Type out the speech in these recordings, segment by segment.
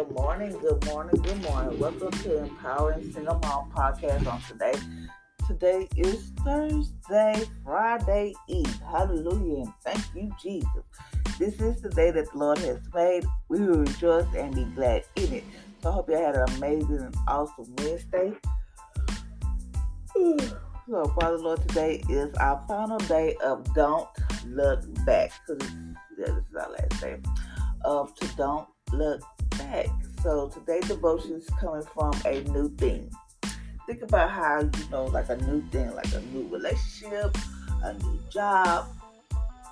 Good morning, good morning, good morning. Welcome to Empowering Single Mom Podcast on today. Today is Thursday, Friday Eve. Hallelujah, and thank you, Jesus. This is the day that the Lord has made. We will rejoice and be glad in it. So I hope you had an amazing and awesome Wednesday. So, Father Lord, today is our final day of Don't Look Back. Because this is our last day of To Don't Look back. So today's devotion is coming from a new thing. Think about how you know, like a new thing, like a new relationship, a new job,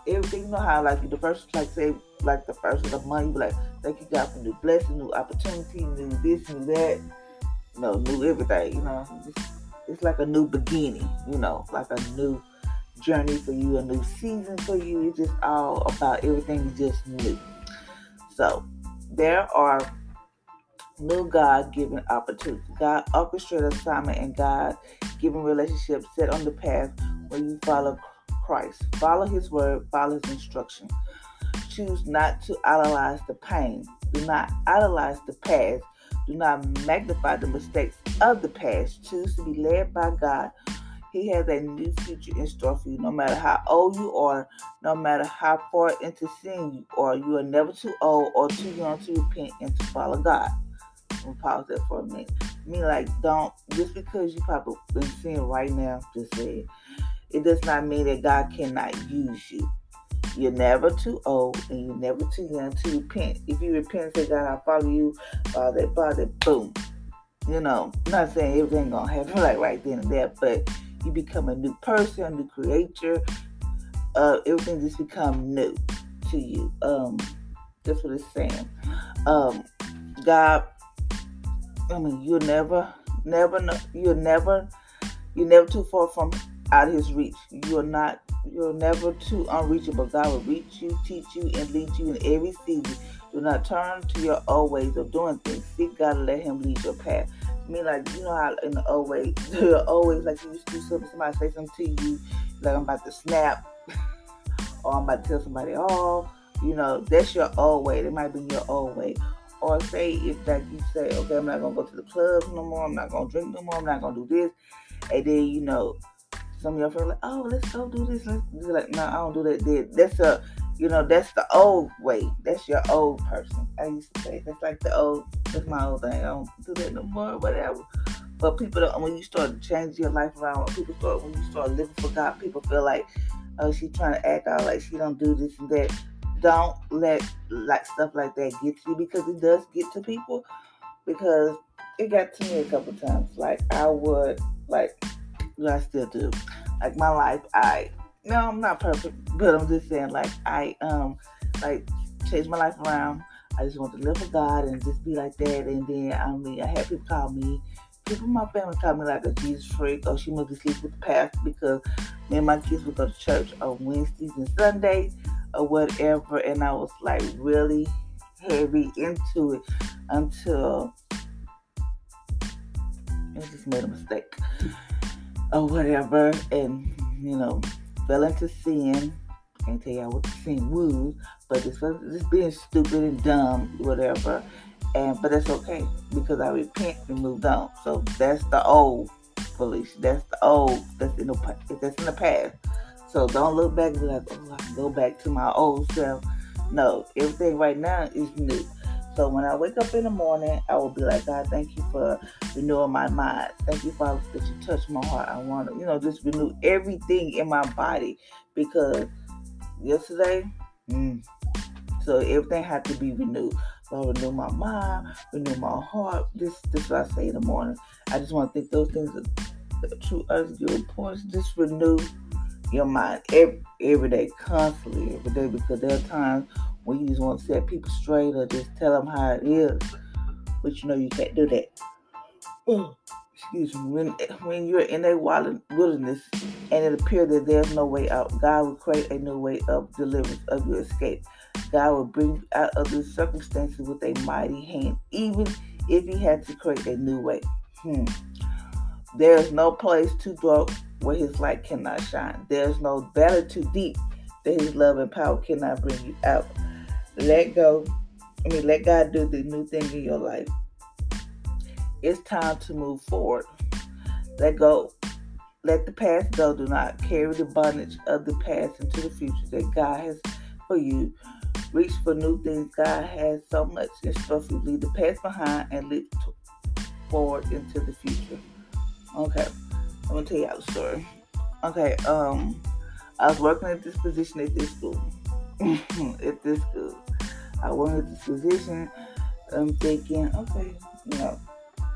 everything. You know how like the first, like say, like the first of the month, like, thank you God for new blessing, new opportunity, new this, new that, you know, new everything. You know, it's, it's like a new beginning. You know, like a new journey for you, a new season for you. It's just all about everything you just knew. So there are new God given opportunities. God orchestrated assignment and God given relationships set on the path where you follow Christ. Follow his word, follow his instruction. Choose not to idolize the pain. Do not idolize the past. Do not magnify the mistakes of the past. Choose to be led by God he has a new future in store for you. No matter how old you are, no matter how far into sin you are, you are never too old or too young to repent and to follow God. I'm pause that for a minute. I mean, like, don't just because you probably in sin right now, just say it. It does not mean that God cannot use you. You're never too old and you're never too young to repent. If you repent and say, God, I follow you, that, that, boom. You know, I'm not saying everything gonna happen like right then and there, but you become a new person, a new creature. Uh, everything just become new to you. Um, that's what it's saying. Um, God, I mean, you'll never, never, you're never, you're never too far from out of His reach. You're not, you're never too unreachable. God will reach you, teach you, and lead you in every season. Do not turn to your old ways of doing things. Seek God and let Him lead your path. Mean, like, you know how in the old way, always like you used to do something, somebody say something to you, like I'm about to snap, or I'm about to tell somebody off. You know, that's your old way. That might be your old way. Or say if like you say, okay, I'm not gonna go to the clubs no more. I'm not gonna drink no more. I'm not gonna do this. And then you know, some of your feel like, oh, let's go do this. Let's do like, no, I don't do that. That's a you know, that's the old way. That's your old person. I used to say that's like the old. That's my old thing. I don't do that no more. Whatever. But people don't. When you start to change your life around, when people start, when you start living for God, people feel like, oh, she's trying to act out like she don't do this and that. Don't let like stuff like that get to you because it does get to people. Because it got to me a couple times. Like I would, like I still do. Like my life, I no, I'm not perfect, but I'm just saying, like, I um, like changed my life around. I just want to live for God and just be like that. And then I mean, I had people call me, people in my family call me like a Jesus freak. Oh, she must be sleeping with the pastor because me and my kids would go to church on Wednesdays and Sundays or whatever. And I was like really heavy into it until I just made a mistake or whatever. And you know, fell into sin. Can't tell y'all what sin was, but it's just being stupid and dumb, whatever. And but that's okay because I repent and moved on. So that's the old Felicia. That's the old. That's in the that's in the past. So don't look back and be like, oh, I can go back to my old self. No, everything right now is new. So when I wake up in the morning, I will be like, God, thank you for renewing my mind. Thank you, Father, that you touch my heart. I want to, you know, just renew everything in my body because yesterday, mm, so everything had to be renewed. So renew my mind, renew my heart. This, this is what I say in the morning. I just want to think those things are true your importance. Just renew your mind every, every day, constantly, every day, because there are times when you just want to set people straight or just tell them how it is, but you know you can't do that. Oh, excuse me. When when you're in a wild wilderness and it appears that there's no way out, God will create a new way of deliverance of your escape. God will bring you out of the circumstances with a mighty hand, even if He had to create a new way. Hmm. There is no place too dark where his light cannot shine. There's no valley too deep that his love and power cannot bring you out. Let go. I mean, let God do the new thing in your life. It's time to move forward. Let go. Let the past go. Do not carry the bondage of the past into the future that God has for you. Reach for new things. God has so much in store for you. Leave the past behind and leap forward into the future. Okay. I'm gonna tell y'all a story. Okay, um, I was working at this position at this school. At this school, I wanted this position. I'm thinking, okay, you know,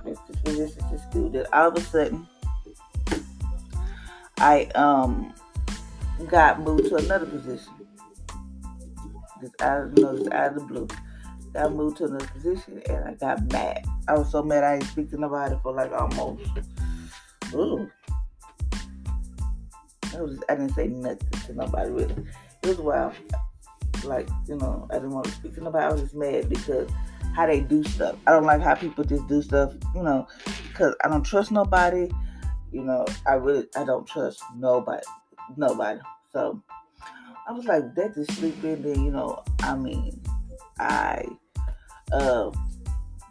this position this school. That all of a sudden, I um got moved to another position. Just out of you just out of the blue. Got moved to another position and I got mad. I was so mad I didn't speak to nobody for like almost ooh, I, was, I didn't say nothing to nobody really. It was wild. Like, you know, I didn't want to speak to nobody. I was just mad because how they do stuff. I don't like how people just do stuff, you know, because I don't trust nobody. You know, I really, I don't trust nobody. Nobody. So I was like, that is sleeping. Then, you know, I mean, I, uh,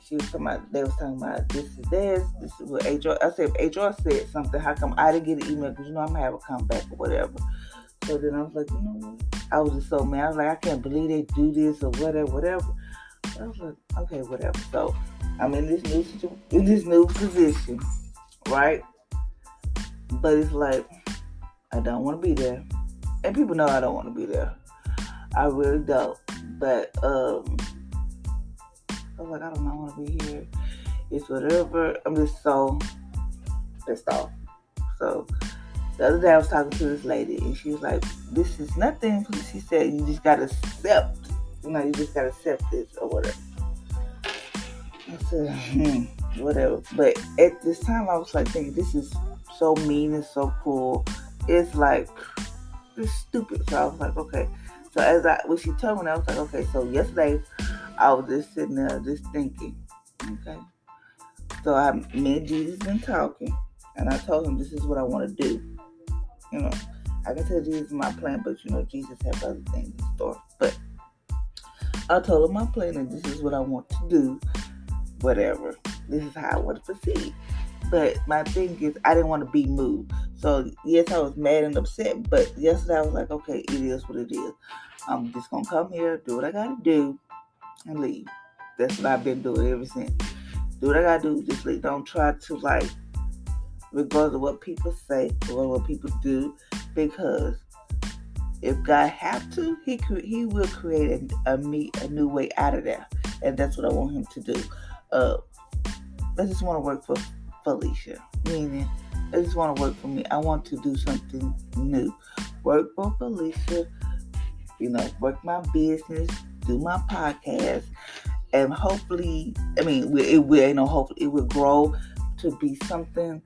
she was talking about, they was talking about this is this, this is what HR, I said, HR said something, how come I didn't get an email? Because, you know, I'm going to have a comeback or whatever. So then I was like, you know what? I was just so mad. I was like, I can't believe they do this or whatever, whatever. I was like, okay, whatever. So I'm in this new situation, in this new position, right? But it's like I don't want to be there, and people know I don't want to be there. I really don't. But um, I was like, I don't want to be here. It's whatever. I'm just so pissed off. So the other day I was talking to this lady and she was like, This is nothing. She said, You just gotta accept. You know, you just gotta accept this or whatever. I said, hmm, whatever. But at this time I was like thinking, this is so mean and so cool. It's like it's stupid. So I was like, okay. So as I when she told me, I was like, okay. So yesterday I was just sitting there just thinking, okay. So I, me and Jesus been talking, and I told him this is what I want to do. You know, I can tell Jesus is my plan, but you know Jesus has other things in store. But I told him my plan, and this is what I want to do. Whatever. This is how I want to proceed. But my thing is, I didn't want to be moved. So yes, I was mad and upset. But yesterday I was like, okay, it is what it is. I'm just gonna come here, do what I gotta do, and leave. That's what I've been doing ever since. Do what I gotta do, just leave. Don't try to like, regardless of what people say or what people do, because if God have to, He He will create a, a me a new way out of there, and that's what I want Him to do. Uh, I just want to work for Felicia, meaning I just want to work for me. I want to do something new. Work for Felicia, you know, work my business, do my podcast, and hopefully, I mean, it will, you know, hopefully it will grow to be something,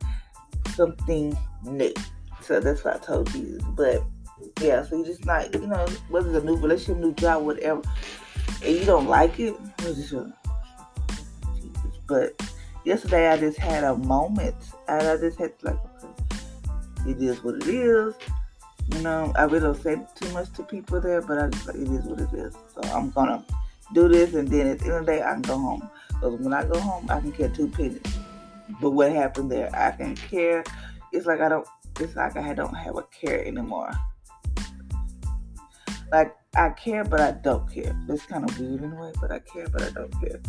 something new. So that's what I told you. But yeah, so you just not, you know, whether it's a new relationship, new job, whatever, and you don't like it, but yesterday I just had a moment, and I just had to like, it is what it is. You know, I really don't say too much to people there, but I just like it is what it is. So I'm gonna do this, and then at the end of the day, I can go home. Because when I go home, I can get two pennies. But what happened there? I can care. It's like I don't. It's like I don't have a care anymore. Like I care, but I don't care. It's kind of weird in a way, but I care, but I don't care.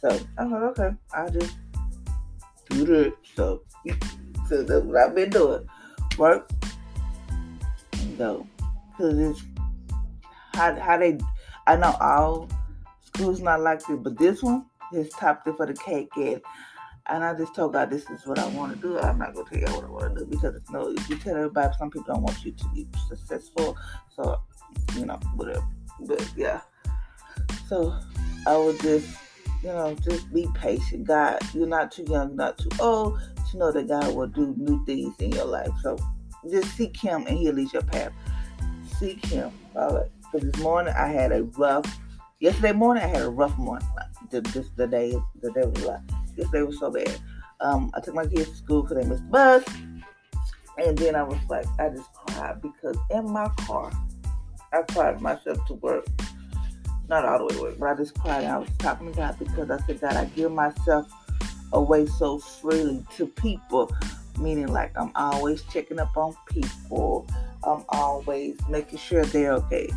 So I'm like, okay, I'll just do it. So, so that's what I've been doing. Work and go. Cause it's how how they. I know all schools not like this, but this one is topped it for the cake and. And I just told God, this is what I want to do. I'm not going to tell you what I want to do because, you know, if you tell everybody, some people don't want you to be successful. So, you know, whatever. But yeah. So I would just, you know, just be patient. God, you're not too young, not too old to know that God will do new things in your life. So just seek Him and He'll lead your path. Seek Him. All right. So this morning I had a rough. Yesterday morning I had a rough morning. The, this, the day, the day was rough. Yesterday were so bad. Um, I took my kids to school because they missed the bus. And then I was like, I just cried because in my car, I cried myself to work. Not all the way to work, but I just cried. I was talking to God because I said, God, I give myself away so freely to people. Meaning, like, I'm always checking up on people. I'm always making sure they're okay.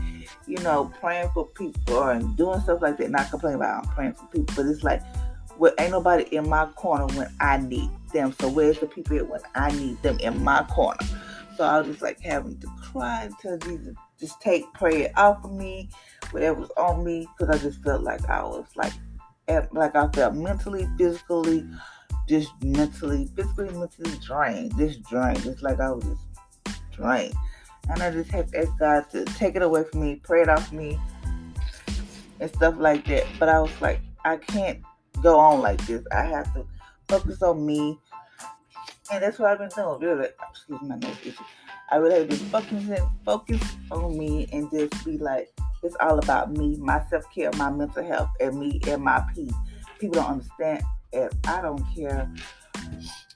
You know, praying for people and doing stuff like that. Not complaining about I'm praying for people, but it's like, well, ain't nobody in my corner when I need them. So where's the people when I need them in my corner? So I was just like having to cry tell Jesus, just take prayer off of me, whatever was on me, because I just felt like I was like, like I felt mentally, physically, just mentally, physically, mentally drained, just drained, just like I was just drained. And I just had to ask God to take it away from me, pray it off me, and stuff like that. But I was like, I can't go on like this. I have to focus on me. And that's what I've been doing. Really, excuse my nose issue. I really have been focusing focus on me and just be like, it's all about me, my self care, my mental health, and me and my peace. People don't understand, and I don't care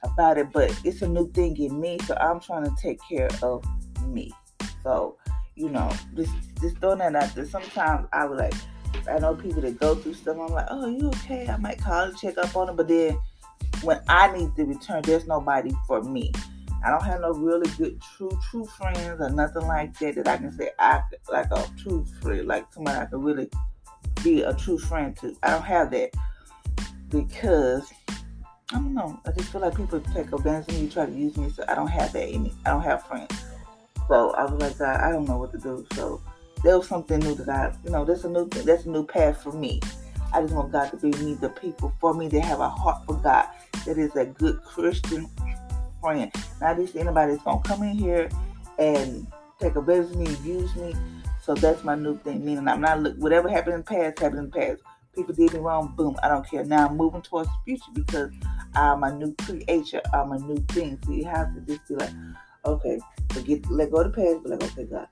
about it, but it's a new thing in me, so I'm trying to take care of me. So, you know, just just throwing that out there. Sometimes I would like, I know people that go through stuff. I'm like, oh, you okay? I might call and check up on them, but then when I need to return, there's nobody for me. I don't have no really good true true friends or nothing like that that I can say I like a true friend, like somebody I can really be a true friend to. I don't have that because I don't know. I just feel like people take advantage of me, try to use me, so I don't have that in me. I don't have friends. So I was like, I don't know what to do. So there was something new that I, you know, that's a new that's a new path for me. I just want God to be me, the people for me that have a heart for God, that is a good Christian friend. Not just anybody that's gonna come in here and take advantage of me, use me. So that's my new thing. Meaning I'm not look whatever happened in the past happened in the past. People did me wrong, boom, I don't care. Now I'm moving towards the future because I'm a new creature, I'm a new thing. So you have to just be like, okay, forget let go of the past, but like, okay, God,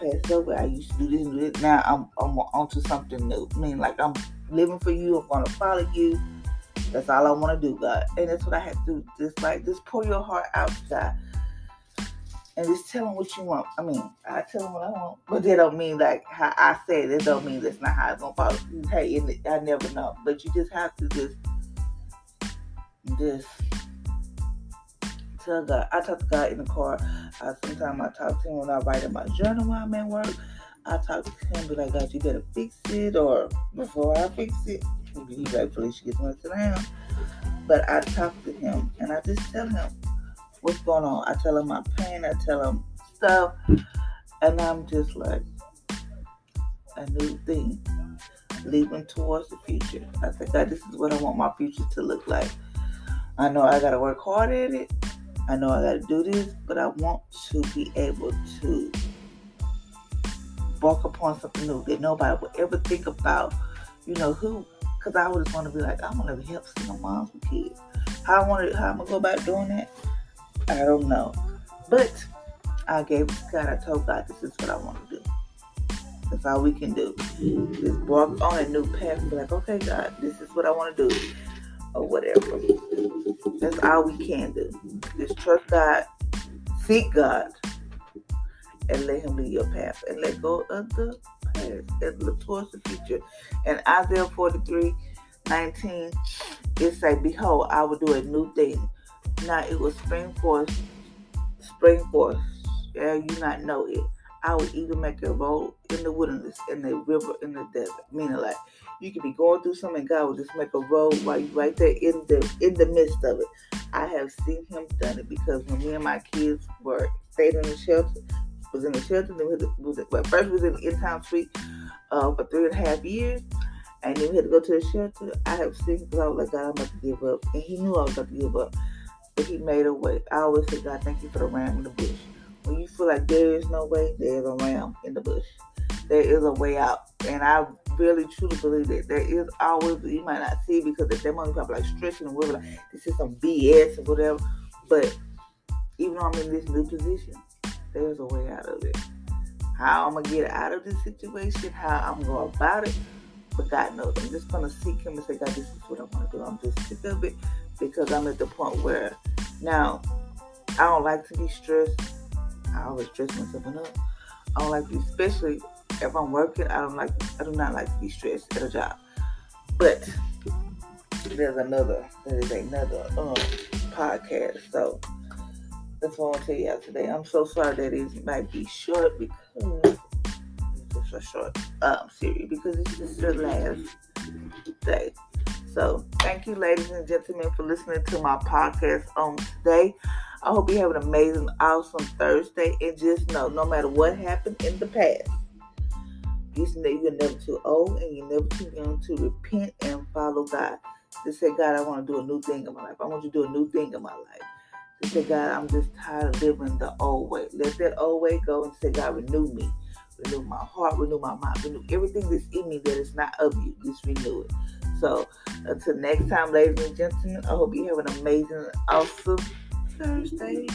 past over. I used to do this and do this. Now I'm I'm onto something new. I mean like I'm living for you, I'm gonna follow you. That's all I want to do, God. And that's what I have to do. Just like, just pour your heart out, God. And just tell them what you want. I mean, I tell them what I want. But that don't mean like how I said it. don't mean that's not how it's to follow. Hey, I never know. But you just have to just, just God. I talk to God in the car. I, sometimes I talk to him when I write in my journal while I'm at work. I talk to him, be like, God, you better fix it, or before I fix it, he rightfully should get to down. But I talk to him and I just tell him what's going on. I tell him my pain, I tell him stuff, and I'm just like a new thing, leaping towards the future. I said, God, this is what I want my future to look like. I know I gotta work hard at it. I know I gotta do this, but I want to be able to walk upon something new that nobody would ever think about. You know, who because I just want to be like, I want to help single moms with kids. How I want to, how I'm gonna go about doing that, I don't know. But I gave to God. I told God, this is what I want to do. That's all we can do. Just walk on a new path. Be like, okay, God, this is what I want to do, or whatever. That's all we can do. Just trust God, seek God, and let Him lead your path, and let go of the past and look towards the future. And Isaiah 43 19 it say, Behold, I will do a new thing. Now it will spring forth, spring forth. Shall you not know it? I would even make a road in the wilderness, in the river, in the desert. Meaning, like you could be going through something, God will just make a road while you right there in the in the midst of it. I have seen Him done it because when me and my kids were stayed in the shelter, was in the shelter, then we had to, was, well, first was in the in-town suite uh, for three and a half years, and then we had to go to the shelter. I have seen because I was like, God, I'm about to give up, and He knew I was about to give up, but He made a way. I always say, God, thank you for the ram in the bush. When you feel like there is no way, there is a ram in the bush. There is a way out, and I really truly believe that there is always you might not see because at that moment probably like stretching and whatever, like this is some BS or whatever. But even though I'm in this new position, there's a way out of it. How I'm gonna get out of this situation, how I'm gonna about it, but God knows. I'm just gonna seek Him and say, God, this is what I want to do. I'm just sick of it because I'm at the point where now I don't like to be stressed. I always dress myself up. I don't like to, especially if I'm working. I don't like. I do not like to be stressed at a job. But there's another. There is another um, podcast. So that's what I want to tell you today. I'm so sorry that it might be short because it's a short um, series because it's just the last day. So thank you, ladies and gentlemen, for listening to my podcast on today. I hope you have an amazing, awesome Thursday. And just know, no matter what happened in the past, you're never too old and you're never too young to repent and follow God. Just say, God, I want to do a new thing in my life. I want you to do a new thing in my life. Just say, God, I'm just tired of living the old way. Let that old way go and say, God, renew me. Renew my heart, renew my mind, renew everything that's in me that is not of you. Just renew it. So until next time, ladies and gentlemen, I hope you have an amazing, awesome Thursday.